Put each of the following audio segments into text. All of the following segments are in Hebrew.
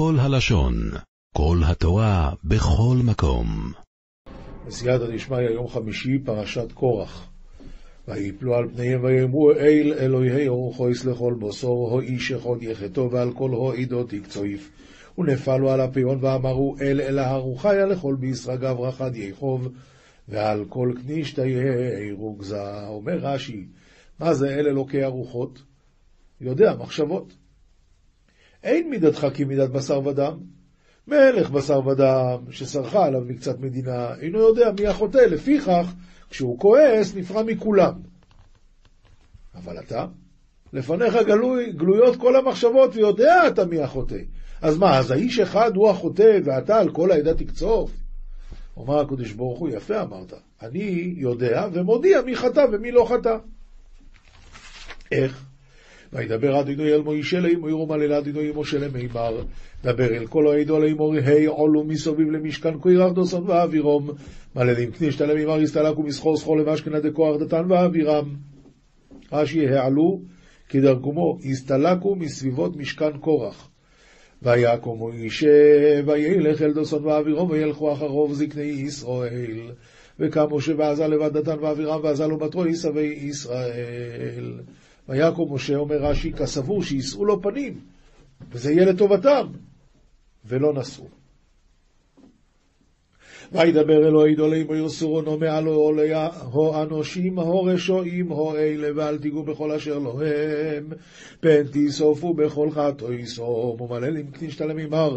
כל הלשון, כל התורה, בכל מקום. בסייעתא דשמיא, יום חמישי, פרשת קורח. ויפלו על פניהם ויאמרו אל אלוהי אורחו יסלחול בוסור, הו איש אחד יחטו ועל כל הו עדות יקצויף. ונפלו על הפיון ואמרו אל אל ההרוחיה לכל בישרגיו רחד יחוב, ועל כל כניש תהיה רוגזה. אומר רש"י, מה זה אל אלוקי הרוחות? יודע, מחשבות. אין מידתך כמידת בשר ודם. מלך בשר ודם, שסרחה עליו מקצת מדינה, אינו יודע מי החוטא, לפיכך, כשהוא כועס, נפרע מכולם. אבל אתה, לפניך גלוי, גלויות כל המחשבות, ויודע אתה מי החוטא. אז מה, אז האיש אחד הוא החוטא, ואתה על כל העדה תקצוף? אומר הקדוש ברוך הוא, יפה אמרת, אני יודע ומודיע מי חטא ומי לא חטא. איך? וידבר אדינוי אל מוישה לאמו ירום על אל אדינוי משה למימר. דבר אל כל העדו לאמור, היי עולו מסביב למשכן קוירח דוסון ואווירום. מללים כנישתא למימר יסתלקו מסחור סחור למשכנה דכוח דתן ואווירם. רש"י העלו כדרכומו, הסתלקו מסביבות משכן קורח. ויקום מוישה וילך אל דוסון ואווירום וילכו אחרוב זקני ישראל. וקם משה ועזה לבד דתן ואווירם ועזה לו בתרו עשבי ישראל. ויקום משה, אומר רש"י, כסבור שיישאו לו פנים, וזה יהיה לטובתם, ולא נשאו. וידבר אלוהי דולי בו ירסורונו מעלו עוליה, הו אנושים, הו רשועים, הו אלה, ואל תיגעו בכל אשר לא הם, פן תיסופו בכל חטאו יסום, ומללים כנישתא למימר,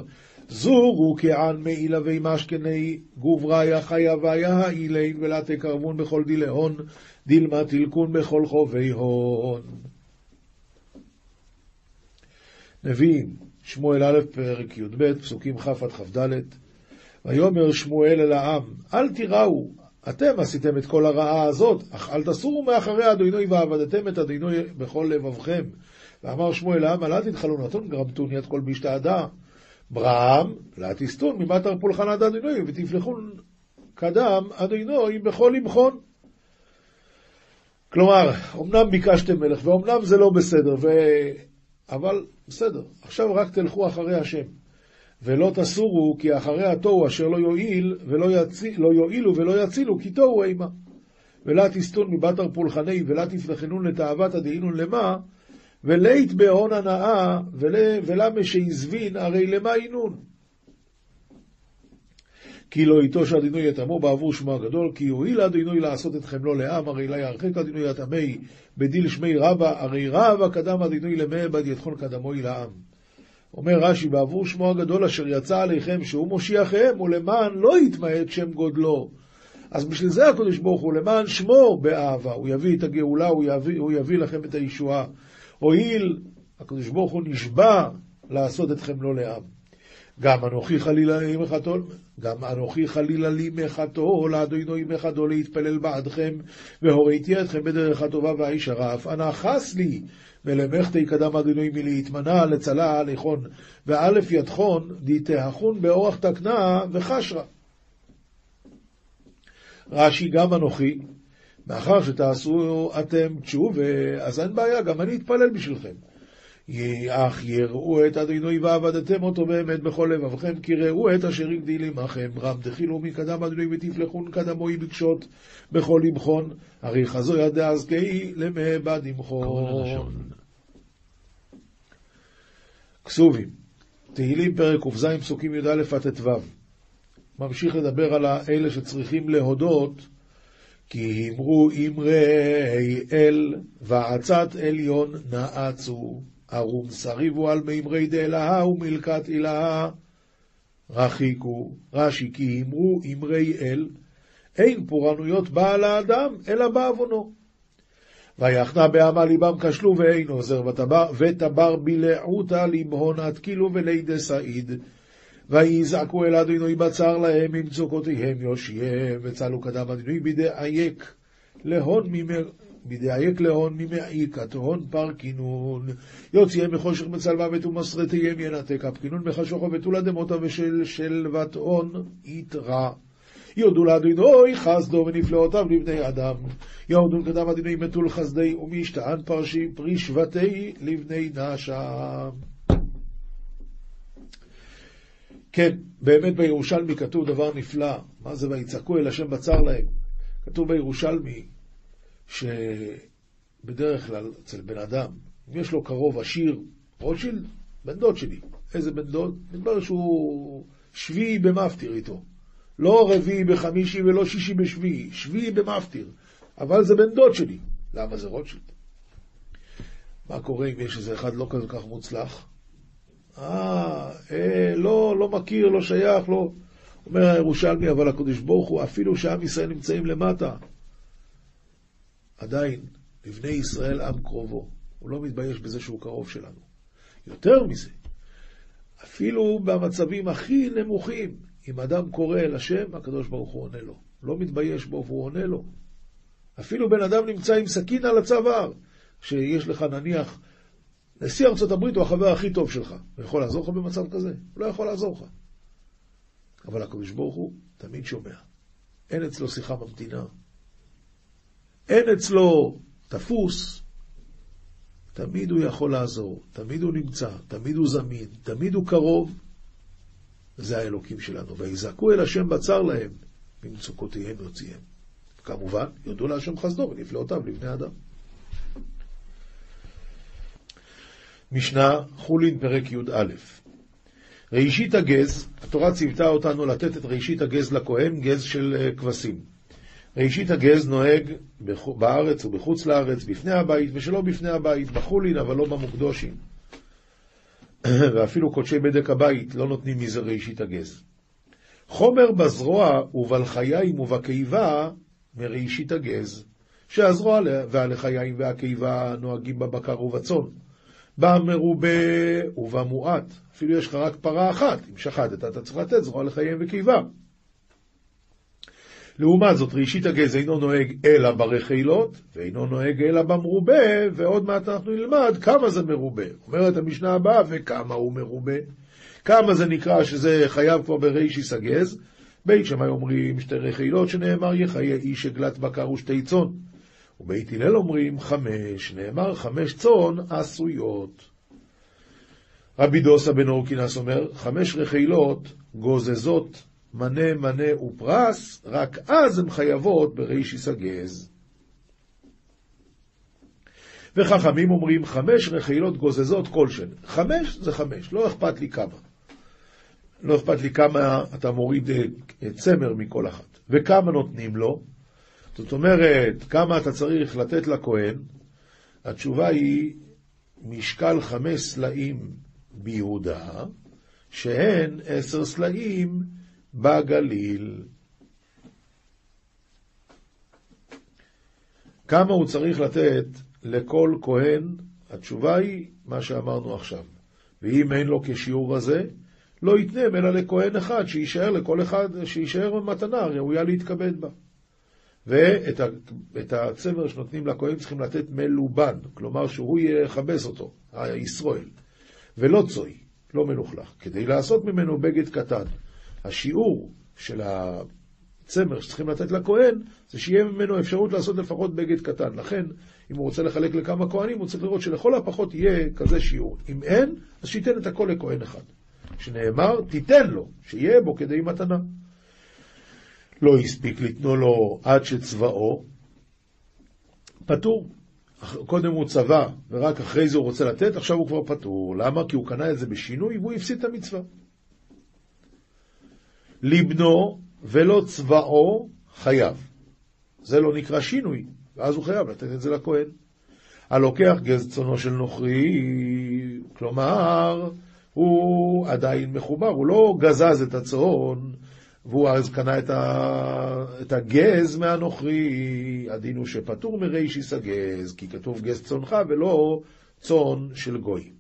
זורו כען מעילה וימשכני גובריה חיה ויה אילין ולה תקרבון בכל דילי הון דילמה תלקון בכל חובי הון. נביאים, שמואל א' פרק י"ב, פסוקים כ' עד כ"ד ויאמר שמואל אל העם, אל תיראו, אתם עשיתם את כל הרעה הזאת, אך אל תסורו מאחרי אדינוי ועבדתם את אדינוי בכל לבבכם. ואמר שמואל לעם, אל תתחלו נתון גרמתון יד כל בשתעדה. ברעם, תסתון ממטר פולחן עד אדינוי, ותפלחון קדם אדינוי בכל לבחון. כלומר, אמנם ביקשתם מלך, ואומנם זה לא בסדר, ו... אבל בסדר, עכשיו רק תלכו אחרי השם. ולא תסורו, כי אחרי התוהו אשר לא יועיל, ולא יציל, לא יועילו ולא יצילו, כי תוהו אימה. ולה תסתון מבטר פולחני, ולה תפלחנון לתאוות הדהינון למה, ולית בהון הנאה, ולמה שיזבין, הרי למה ינון? כי לא יטוש הדינוי את עמו בעבור שמו הגדול, כי יועיל הדינוי לעשות את חמלו לעם, הרי לה ירחק הדינוי את עמי בדיל שמי רבה, הרי רבה קדם הדינוי למעבד יתחון קדמוי לעם. אומר רש"י, בעבור שמו הגדול אשר יצא עליכם, שהוא מושיעכם, ולמען לא יתמעט שם גודלו. אז בשביל זה הקדוש ברוך הוא, למען שמו באהבה, הוא יביא את הגאולה, הוא יביא, הוא יביא לכם את הישועה. הואיל, הקדוש ברוך הוא נשבע לעשות אתכם לא לעם. גם אנוכי חלילה לי מחתו, גם אנוכי חלילה לי מחתו, לאדוני מחתו להתפלל בעדכם, והוריתי אתכם בדרך הטובה והישרה, אף אנא חס לי, ולמחתי קדם אדוני מלהתמנע לצלה הליכון, ואלף ידחון, דיתהחון באורח תקנה וחשרה. רש"י גם אנוכי, מאחר שתעשו אתם תשובה, אז אין בעיה, גם אני אתפלל בשבילכם. אך יראו את אדינוי ועבדתם אותו באמת בכל לבבכם, כי ראו את אשר הגדיל עמכם, רם דחילו מקדם אדינוי ותפלחון קדמוי בקשות בכל לבחון, הרי חזו ידע עזקי למעבד עמכון. כסובים, תהילים פרק ק"ז פסוקים י"א עד ט"ו, ממשיך לדבר על האלה שצריכים להודות כי אמרו אמרי אל ועצת עליון נעצו. ארום שריבו על מימרי דאלהה ומלכת אלהה רחיקו. רש"י, כי אמרו אמרי אל, אין פורענויות בעל האדם, אלא בעוונו. ויחנה בעמה ליבם כשלו ואין עוזר, ותבר בלעותה לבהון התקילו ולידי סעיד. ויזעקו אל אדינוי בצר להם ממצוקותיהם יושיעם, וצלו קדם אדינוי בידי אייק להון ממר... מדאייק להון ממעיקת הון פרקינון, יוציאם מחושך מצלמוות ומסרטיהם ינתק אפקינון מחשוכו ותולה דמותה ושל שלוות הון יתרע. יודו לאדינוי חסדו ונפלאותיו לבני אדם. יורדון קדם אדינוי מתול חסדי ומשתען פרשי פרי שבטי לבני נשם. כן, באמת בירושלמי כתוב דבר נפלא, מה זה ויצעקו אל השם בצר להם. כתוב בירושלמי שבדרך כלל אצל בן אדם, אם יש לו קרוב עשיר, רוטשילד, בן דוד שלי, איזה בן דוד? מתברר שהוא שביעי במפטיר איתו. לא רביעי בחמישי ולא שישי בשביעי, שביעי במפטיר. אבל זה בן דוד שלי. למה זה רוטשילד? מה קורה אם יש איזה אחד לא כל כך מוצלח? אה, אה, לא, לא מכיר, לא שייך, לא... אומר הירושלמי, אבל הקדוש ברוך הוא, אפילו שעם ישראל נמצאים למטה, עדיין, לבני ישראל עם קרובו. הוא לא מתבייש בזה שהוא קרוב שלנו. יותר מזה, אפילו במצבים הכי נמוכים, אם אדם קורא אל השם, הקדוש ברוך הוא עונה לו. לא מתבייש בו והוא עונה לו. אפילו בן אדם נמצא עם סכין על הצוואר, שיש לך נניח, נשיא ארצות הברית הוא החבר הכי טוב שלך. הוא יכול לעזור לך במצב כזה? הוא לא יכול לעזור לך. אבל הקדוש ברוך הוא תמיד שומע. אין אצלו שיחה ממתינה. אין אצלו תפוס. תמיד הוא יכול לעזור, תמיד הוא נמצא, תמיד הוא זמין, תמיד הוא קרוב. זה האלוקים שלנו. ויזעקו אל השם בצר להם, ממצוקותיהם יוציאם. כמובן, יודו להשם חסדו ונפלאותיו לבני אדם. משנה חולין פרק י"א ראשית הגז, התורה ציוותה אותנו לתת את ראשית הגז לכהן, גז של אה, כבשים. ראשית הגז נוהג בארץ ובחוץ לארץ, בפני הבית ושלא בפני הבית, בחולין אבל לא במוקדושים. ואפילו קודשי בדק הבית לא נותנים מזה ראשית הגז. חומר בזרוע ובלחיים ובקיבה מראשית הגז, שהזרוע והלחיים והקיבה נוהגים בבקר ובצאן. במרובה ובמועט. אפילו יש לך רק פרה אחת, אם שחטת אתה צריך לתת זרוע לחיים וקיבה. לעומת זאת, ראשית הגז אינו נוהג אלא ברכילות, ואינו נוהג אלא במרובה, ועוד מעט אנחנו נלמד כמה זה מרובה. אומרת המשנה הבאה, וכמה הוא מרובה. כמה זה נקרא שזה חייב כבר ברישיס הגז? בית שמאי אומרים שתי רכילות, שנאמר יחיה איש עגלת בקר ושתי צאן. ובית הלל אומרים חמש, נאמר חמש צאן עשויות. רבי דוסה בן אורקינס אומר, חמש רכילות גוזזות מנה מנה ופרס, רק אז הן חייבות ברישיס הגז. וחכמים אומרים חמש רכילות גוזזות כלשהן. חמש זה חמש, לא אכפת לי כמה. לא אכפת לי כמה אתה מוריד אה, צמר מכל אחת. וכמה נותנים לו? זאת אומרת, כמה אתה צריך לתת לכהן? התשובה היא משקל חמש סלעים ביהודה, שהן עשר סלעים בגליל. כמה הוא צריך לתת לכל כהן? התשובה היא מה שאמרנו עכשיו. ואם אין לו כשיעור הזה, לא יתנם אלא לכהן אחד, שיישאר לכל אחד, שיישאר מתנה ראויה להתכבד בה. ואת הצמר שנותנים לכהן צריכים לתת מלובן, כלומר שהוא יכבס אותו, הישראל, ולא צוי, לא מלוכלך, כדי לעשות ממנו בגד קטן. השיעור של הצמר שצריכים לתת לכהן, זה שיהיה ממנו אפשרות לעשות לפחות בגד קטן. לכן, אם הוא רוצה לחלק לכמה כהנים, הוא צריך לראות שלכל הפחות יהיה כזה שיעור. אם אין, אז שייתן את הכל לכהן אחד. שנאמר, תיתן לו, שיהיה בו כדי מתנה. לא הספיק לתנו לו עד שצבאו, פטור. קודם הוא צבא, ורק אחרי זה הוא רוצה לתת, עכשיו הוא כבר פטור. למה? כי הוא קנה את זה בשינוי והוא הפסיד את המצווה. לבנו ולא צבאו חייב. זה לא נקרא שינוי, ואז הוא חייב לתת את זה לכהן. הלוקח גז צונו של נוכרי, כלומר, הוא עדיין מחובר, הוא לא גזז את הצאן, והוא אז קנה את, ה... את הגז מהנוכרי, הדין הוא שפטור מרישיס הגז, כי כתוב גז צונך ולא צאן של גוי.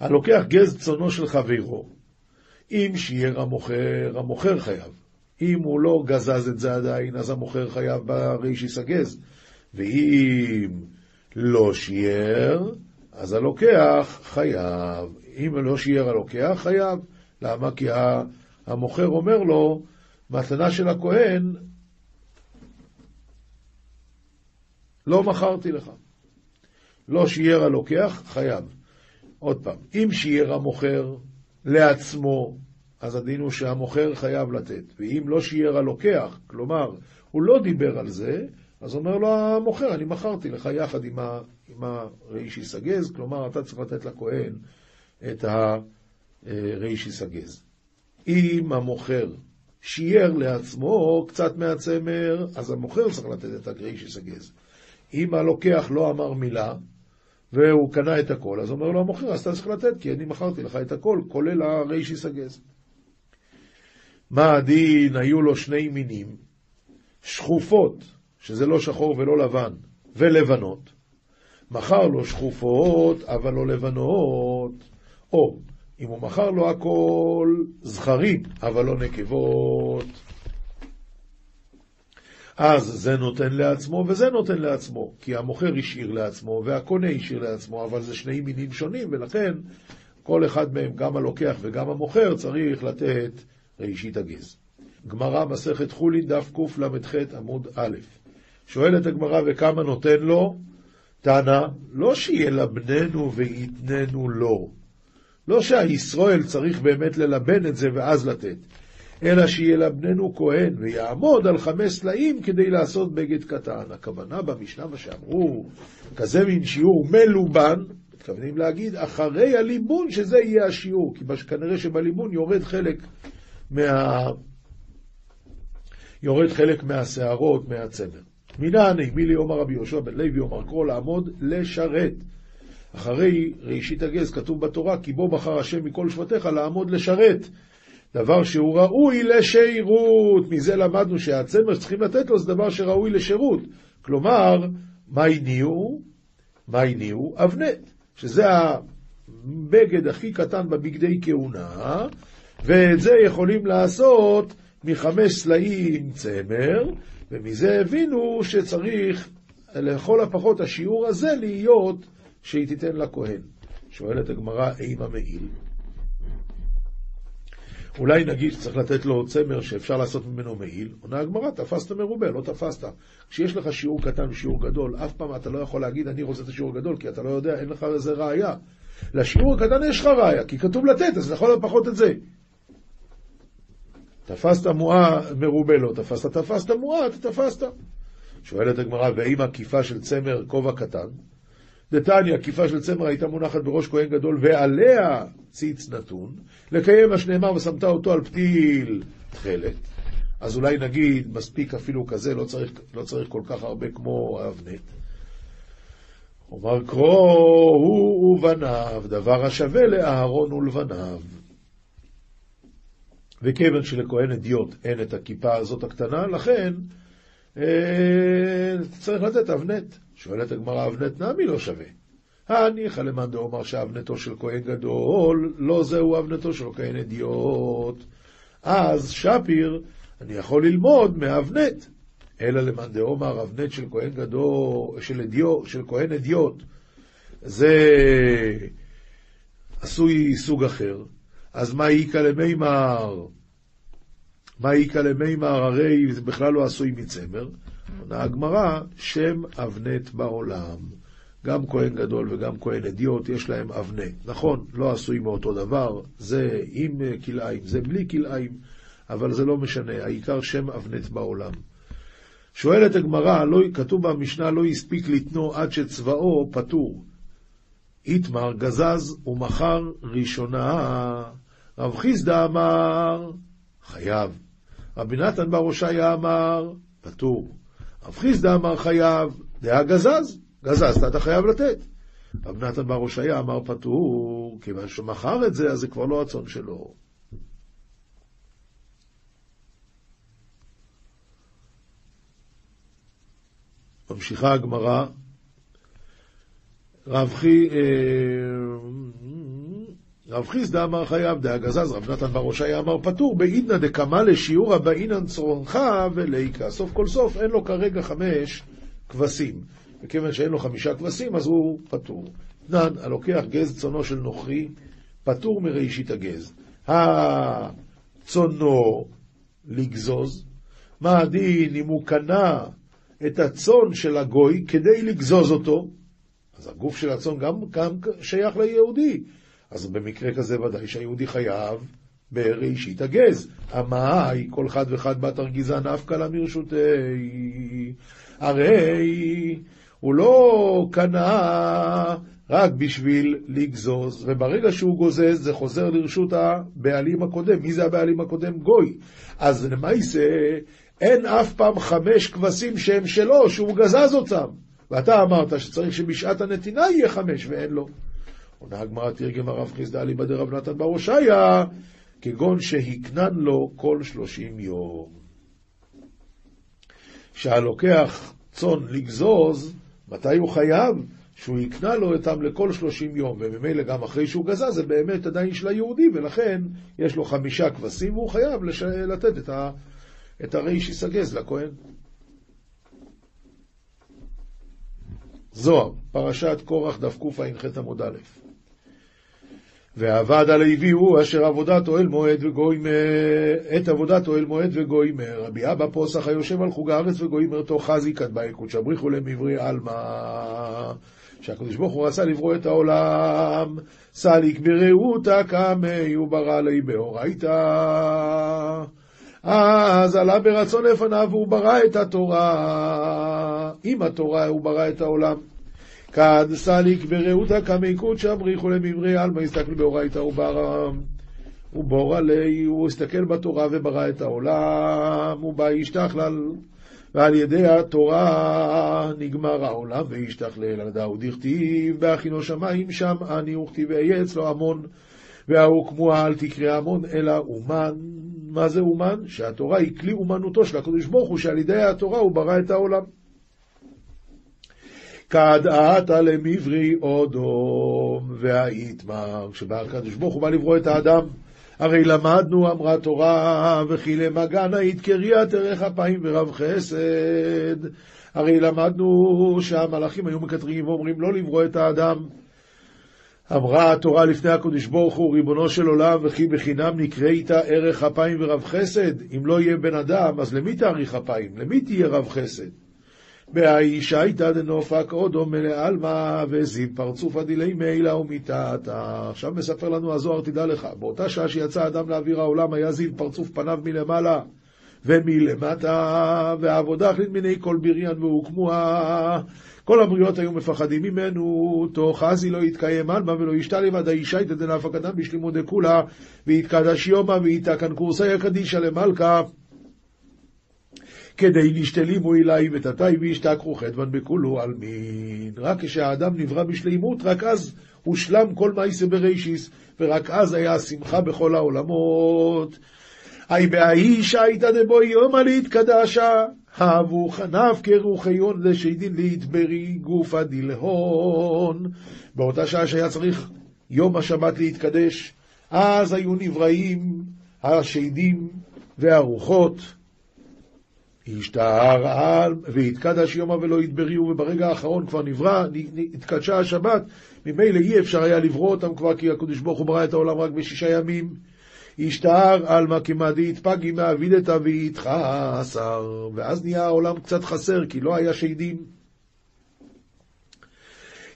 הלוקח גז צונו של חברו, אם שיער המוכר, המוכר חייב. אם הוא לא גזז את זה עדיין, אז המוכר חייב ברישיס הגז. ואם לא שיער, אז הלוקח חייב. אם לא שיער הלוקח, חייב. למה? כי המוכר אומר לו, מתנה של הכהן, לא מכרתי לך. לא שיער הלוקח, חייב. עוד פעם, אם שיער המוכר, לעצמו, אז הדין הוא שהמוכר חייב לתת. ואם לא שיער הלוקח, כלומר, הוא לא דיבר על זה, אז אומר לו המוכר, אני מכרתי לך יחד עם, ה, עם הרישי סגז, כלומר, אתה צריך לתת לכהן את הרישי סגז. אם המוכר שיער לעצמו קצת מהצמר, אז המוכר צריך לתת את הגרישי סגז. אם הלוקח לא אמר מילה, והוא קנה את הכל, אז אומר לו המוכר, אז אתה צריך לתת, כי אני מכרתי לך את הכל, כולל הרישי סגז. מה הדין? היו לו שני מינים, שחופות, שזה לא שחור ולא לבן, ולבנות. מכר לו שחופות, אבל לא לבנות. או, אם הוא מכר לו הכל זכרים, אבל לא נקבות. אז זה נותן לעצמו וזה נותן לעצמו, כי המוכר השאיר לעצמו והקונה השאיר לעצמו, אבל זה שני מינים שונים, ולכן כל אחד מהם, גם הלוקח וגם המוכר, צריך לתת ראשית הגז. גמרא, מסכת חולין, דף קל"ח, עמוד א'. שואלת הגמרא, וכמה נותן לו? טענה, לא שילבננו ויתננו לו. לא שהישראל צריך באמת ללבן את זה ואז לתת, אלא שילבננו כהן ויעמוד על חמש סלעים כדי לעשות בגד קטן. הכוונה במשנה, מה שאמרו, כזה מין שיעור מלובן, מתכוונים להגיד, אחרי הליבון שזה יהיה השיעור, כי כנראה שבליבון יורד חלק מה... יורד חלק מהשערות, מהצמר. מנעני, מילי אומר רבי יהושע בן לוי אומר קרוא לעמוד לשרת. אחרי ראשית הגז כתוב בתורה, כי בו בחר השם מכל שבטיך לעמוד לשרת. דבר שהוא ראוי לשירות. מזה למדנו שהצמר שצריכים לתת לו זה דבר שראוי לשירות. כלומר, מה הניעו? מה הניעו? אבנט, שזה הבגד הכי קטן בבגדי כהונה, ואת זה יכולים לעשות מחמש סלעים צמר, ומזה הבינו שצריך לכל הפחות השיעור הזה להיות שהיא תיתן לכהן. שואלת הגמרא, אימה מעיל? אולי נגיד שצריך לתת לו צמר שאפשר לעשות ממנו מעיל, עונה הגמרא, תפסת מרובה, לא תפסת. כשיש לך שיעור קטן ושיעור גדול, אף פעם אתה לא יכול להגיד אני רוצה את השיעור הגדול, כי אתה לא יודע, אין לך איזה ראייה. לשיעור הקטן יש לך ראייה, כי כתוב לתת, אז לכל הפחות את זה. תפסת מועה מרובה לא תפסת, תפסת מועה, אתה תפסת. שואלת הגמרא, ואם עקיפה של צמר כובע קטן? דתניא, עקיפה של צמר הייתה מונחת בראש כהן גדול, ועליה ציץ נתון, לקיים מה שנאמר, ושמת אותו על פתיל תכלת. אז אולי נגיד, מספיק אפילו כזה, לא צריך, לא צריך כל כך הרבה כמו אבנט. אומר קרוא הוא ובניו, דבר השווה לאהרון ולבניו. וכיוון שלכהן אדיוט אין את הכיפה הזאת הקטנה, לכן אה, צריך לתת אבנט. שואלת הגמרא, אבנט נמי לא שווה. הניחא למאן דאמר שאבנתו של כהן גדול, לא זהו אבנתו של כהן אדיוט. אז שפיר, אני יכול ללמוד מאבנט. אלא למאן דאמר אבנט של כהן גדול, של, אדיוט, של כהן אדיוט, זה עשוי סוג אחר. אז מה איכא למימר? מה איכא למימר? הרי זה בכלל לא עשוי מצמר. עונה הגמרא, שם אבנט בעולם. גם כהן גדול וגם כהן אדיוט, יש להם אבנט. נכון, לא עשוי מאותו דבר, זה עם כלאיים, זה בלי כלאיים, אבל זה לא משנה, העיקר שם אבנט בעולם. שואלת הגמרא, לא, כתוב במשנה, לא הספיק לתנו עד שצבאו פטור. איתמר גזז ומחר ראשונה. רב חיסדא אמר, חייב. רבי נתן בר הושעיה אמר, פטור. רב חיסדא אמר חייב, דעה גזז, גזזת אתה חייב לתת. רב נתן בר הושעיה אמר פטור, כיוון שמכר את זה, אז זה כבר לא הצאן שלו. ממשיכה הגמרא, רב חי... רב חיסדא אמר חייב דאגזז, רב נתן בר הושעיה אמר פטור, בעידנא דקמא לשיעורא באינן צרונך וליקה. סוף כל סוף אין לו כרגע חמש כבשים. וכיוון שאין לו חמישה כבשים, אז הוא פטור. תנן, הלוקח גז צונו של נוכרי, פטור מראשית הגז. הצונו לגזוז, מה הדין אם הוא קנה את הצאן של הגוי כדי לגזוז אותו? אז הגוף של הצאן גם, גם שייך ליהודי. אז במקרה כזה ודאי שהיהודי חייב בראשית הגז. המאי, כל חד וחד בת ארגיזה נפקא לה מרשותי. הרי הוא לא קנה רק בשביל לגזוז, וברגע שהוא גוזז זה חוזר לרשות הבעלים הקודם. מי זה הבעלים הקודם? גוי. אז למעשה אין אף פעם חמש כבשים שהם שלו, שהוא גזז אותם. ואתה אמרת שצריך שבשעת הנתינה יהיה חמש, ואין לו. עונה הגמרא תרגם הרב חיסדא ליבא דרב נתן בר הושעיה, כגון שהקנן לו כל שלושים יום. שהלוקח צאן לגזוז, מתי הוא חייב? שהוא יקנה לו אותם לכל שלושים יום, וממילא גם אחרי שהוא גזז, זה באמת עדיין של היהודי, ולכן יש לו חמישה כבשים, והוא חייב לש... לתת את, ה... את הרישיס הגז לכהן. זוהר, פרשת קורח דף קע"ח עמוד א' ועבד הלוי הוא אשר עבודת אוהל מועד וגוימר, את עבודת אוהל מועד וגוימר. רבי אבא פוסח היושב על חוג הארץ וגוימר תוך חזי כדבאי קודש בריחו להם עברי עלמא. שהקדוש ברוך הוא רצה לברוא את העולם, סליק ברעותה קמי וברא לי באורייתא. אז עלה ברצון לפניו והוא ברא את התורה. עם התורה הוא ברא את העולם. כד סליק ברעותה קמי קודשא בריחו למברי עלמא הסתכל באורייתא וברא. הוא בור עלי, הוא הסתכל בתורה וברא את העולם, בא ישתכלל, ועל ידי התורה נגמר העולם וישתכלל. על דאו דכתיב, בהכינו שמיים שם אני וכתיב אהיה אצלו המון, וההוא כמוה אל תקרא המון, אלא אומן. מה זה אומן? שהתורה היא כלי אומנותו של הקדוש ברוך הוא, שעל ידי התורה הוא ברא את העולם. כדעת למברי אודום והאיתמר, כשבא הקדוש ברוך הוא בא לברוא את האדם, הרי למדנו, אמרה תורה, וכי למגן היית קריית ערך אפיים ורב חסד. הרי למדנו שהמלאכים היו מקטרים ואומרים לא לברוא את האדם. אמרה התורה לפני הקדוש ברוך הוא, ריבונו של עולם, וכי בחינם נקרא איתה ערך אפיים ורב חסד? אם לא יהיה בן אדם, אז למי תאריך אפיים? למי תהיה רב חסד? והאישה הייתה דנופק אודום מלעלמא וזיו פרצוף דילי מעילה ומיתתה. עכשיו מספר לנו הזוהר, תדע לך, באותה שעה שיצא אדם לאוויר העולם היה זיו פרצוף פניו מלמעלה ומלמטה, והעבודה החליט מיני כל בריין והוקמוה. כל הבריות היו מפחדים ממנו, תוך עזי לא יתקיים עלמא ולא ישתה לבד האישה איתא דנפק אדם בשלימו דכולה, ויתקדש יומא כאן קורסיה קדישא למלכה. כדי נשתלימו אליי ותתי וישתכחו חדוון בכולו עלמין. רק כשהאדם נברא בשלימות, רק אז הושלם כל מעשה ברישיס, ורק אז היה שמחה בכל העולמות. היי בהאיש הייתא דבו יומא להתקדשה, הבו חנף כרוחיון לשדין להתברי גופא דילהון. באותה שעה שהיה צריך יום השבת להתקדש, אז היו נבראים השדים והרוחות. השתער על, והתקדש יומא ולא ידבריהו, וברגע האחרון כבר נברא, התקדשה השבת, ממילא אי אפשר היה לברוא אותם כבר, כי הקדוש ברוך הוא ברא את העולם רק בשישה ימים. השתער עלמא כמדי התפגי מעבידתא ויתחסר, ואז נהיה העולם קצת חסר, כי לא היה שדים.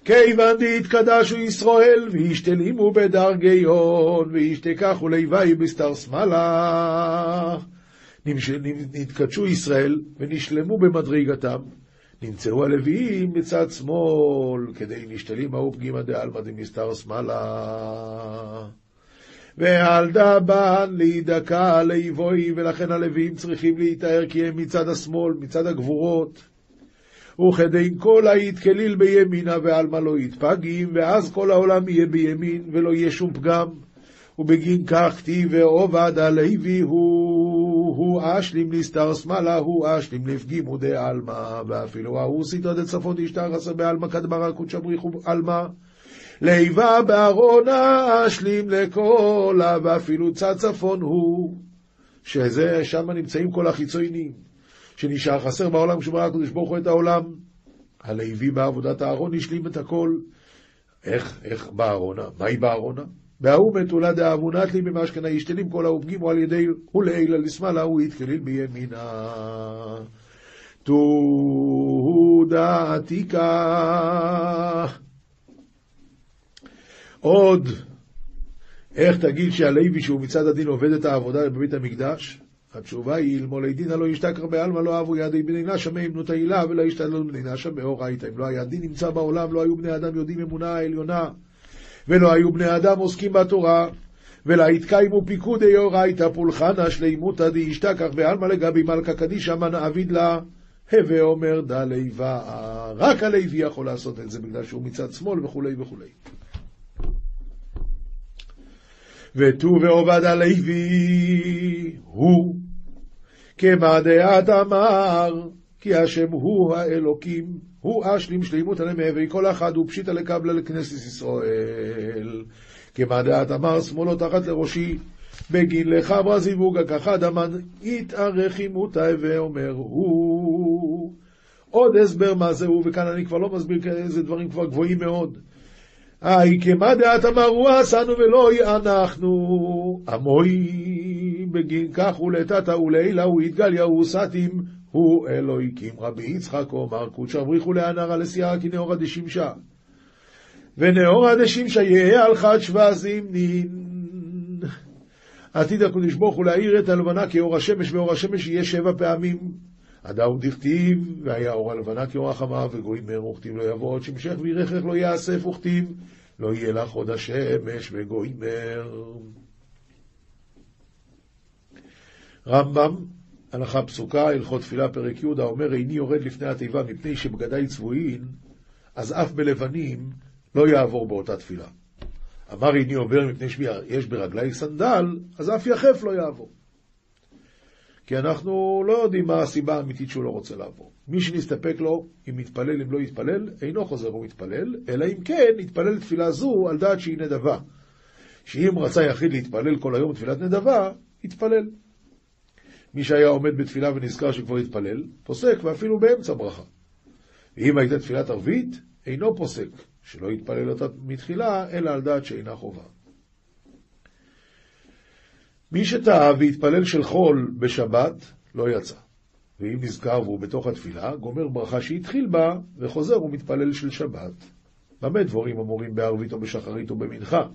כיוון דהתקדשו ישראל, והשתלימו בדרגיון, והשתכחו לוואי בסתר שמאלה. נתקדשו ישראל ונשלמו במדרגתם. נמצאו הלוויים בצד שמאל, כדי נשתלים ההוא פגימא דעלמא דמסתר שמאלה. ועל דבן להידקה ליבוי, ולכן הלוויים צריכים להיטהר כי הם מצד השמאל, מצד הגבורות. וכדי כל היתקליל בימינה ועלמא לא יתפגים, ואז כל העולם יהיה בימין ולא יהיה שום פגם. ובגין כך כתיב ועובד הלוי הוא, הוא אשלים נסתר שמאלה, הוא אשלים לפגימו דעלמא, ואפילו ההוא סיתו דצפון דשתרסה בעלמא כדברא קודשא בריחו עלמא. ליבה בארונה אשלים לקולה, ואפילו צד צפון הוא, שזה, שם נמצאים כל החיצונים, שנשאר חסר בעולם כשברא הקדוש ברוך הוא את העולם. הלוי בעבודת הארון השלים את הכל. איך, איך בארונה? מהי בארונה? וההוא מתולה דאבונת לי במשכנה ישתלים כל ההופגימו על ידי ולעילה לשמאלה הוא יתקליל בימינה. תודה עתיקה. עוד איך תגיד שהלוי שהוא מצד הדין עובד את העבודה בבית המקדש? התשובה היא, אלמולי דינא לא ישתכר בעלמא לא אהבו ידי בני נשא מי אמנות העילה ולא ישתדלו בני נשא מאורייתא. אם לא היה דין נמצא בעולם, לא היו בני אדם יודעים אמונה העליונה, ולא היו בני אדם עוסקים בתורה, ולא יתקיימו פיקודי אורייתא פולחנא שלימותא דאישתכח בעלמא לגבי מלכא קדישא מנא עביד לה, הווה אומר דא ליבה. רק הלוי יכול לעשות את זה בגלל שהוא מצד שמאל וכולי וכולי. ותו ועובד הלוי הוא כמה דעת אמר כי השם הוא האלוקים הוא אשלים שלימות הנמהווה כל אחד הוא פשיטא לקבלה לכנסת ישראל. כמה דעת אמר שמאלו תחת לראשי בגין לחברה זיווגה כחד אמן יתארך עימותא ואומר הוא עוד הסבר מה זה הוא וכאן אני כבר לא מסביר איזה דברים כבר גבוהים מאוד. היי כמה דעת אמרו עשנו ולא אנחנו עמוי בגין כך ולתתא ולעילה הוא סתים הוא אלוהיקים רבי יצחק אומר קודשא בריחו להנרא לסיעה כי נאורא דשמשה ונאורא דשמשה יהיה על חד שבע זימנין עתיד הקדוש ברוך הוא להאיר את הלבנה כאור השמש ואור השמש יהיה שבע פעמים. הדאו דכתיב, והיה אור הלבנה כאור החמה, וגויים מהר וכתיב לא יבוא עוד שמשך וירכך לא יאסף וכתיב, לא יהיה לך עוד השמש וגויים מהר. רמב"ם, הלכה פסוקה, הלכות תפילה פרק י', האומר איני יורד לפני התיבה מפני שבגדיי צבועים, אז אף בלבנים לא יעבור באותה תפילה. אמר איני עובר מפני שיש ברגלי סנדל, אז אף יחף לא יעבור. כי אנחנו לא יודעים מה הסיבה האמיתית שהוא לא רוצה לעבור. מי שנסתפק לו, אם יתפלל, אם לא יתפלל, אינו חוזר ומתפלל, אלא אם כן יתפלל תפילה זו על דעת שהיא נדבה. שאם רצה יחיד להתפלל כל היום תפילת נדבה, יתפלל. מי שהיה עומד בתפילה ונזכר שכבר התפלל, פוסק, ואפילו באמצע ברכה. ואם הייתה תפילת ערבית, אינו פוסק, שלא יתפלל אותה מתחילה, אלא על דעת שאינה חובה. מי שטעה והתפלל של חול בשבת, לא יצא. ואם נזכר והוא בתוך התפילה, גומר ברכה שהתחיל בה, וחוזר ומתפלל של שבת. במה דבורים אמורים בערבית או בשחרית או במנחה?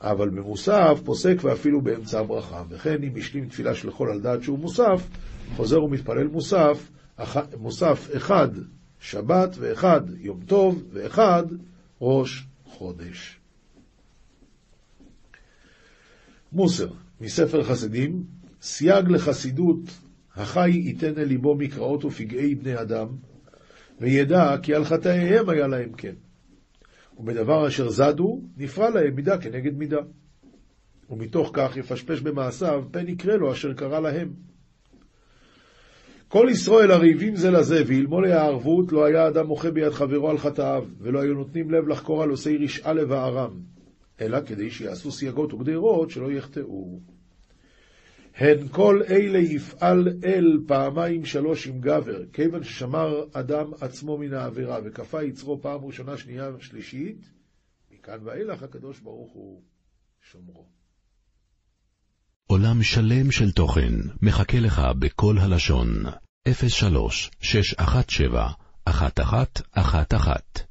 אבל במוסף פוסק ואפילו באמצע הברכה. וכן אם השלים תפילה של חול על דעת שהוא מוסף, חוזר ומתפלל מוסף, אח... מוסף אחד שבת ואחד יום טוב ואחד ראש חודש. מוסר מספר חסידים, סייג לחסידות, החי ייתן אל ליבו מקראות ופגעי בני אדם, וידע כי על חטאיהם היה להם כן. ובדבר אשר זדו, נפרע להם מידה כנגד מידה. ומתוך כך יפשפש במעשיו, פן יקרה לו אשר קרה להם. כל ישראל הרעיבים זה לזה, ואלמולי הערבות לא היה אדם מוחה ביד חברו על חטאיו, ולא היו נותנים לב לחקור על עושי רשעה לבערם. אלא כדי שיעשו סייגות וגדרות שלא יחטאו. הן כל אלה יפעל אל פעמיים שלוש עם גבר, כיוון ששמר אדם עצמו מן העבירה, וכפה יצרו פעם ראשונה, שנייה ושלישית, מכאן ואילך הקדוש ברוך הוא שומרו. עולם שלם של תוכן מחכה לך בכל הלשון, 03 617 1111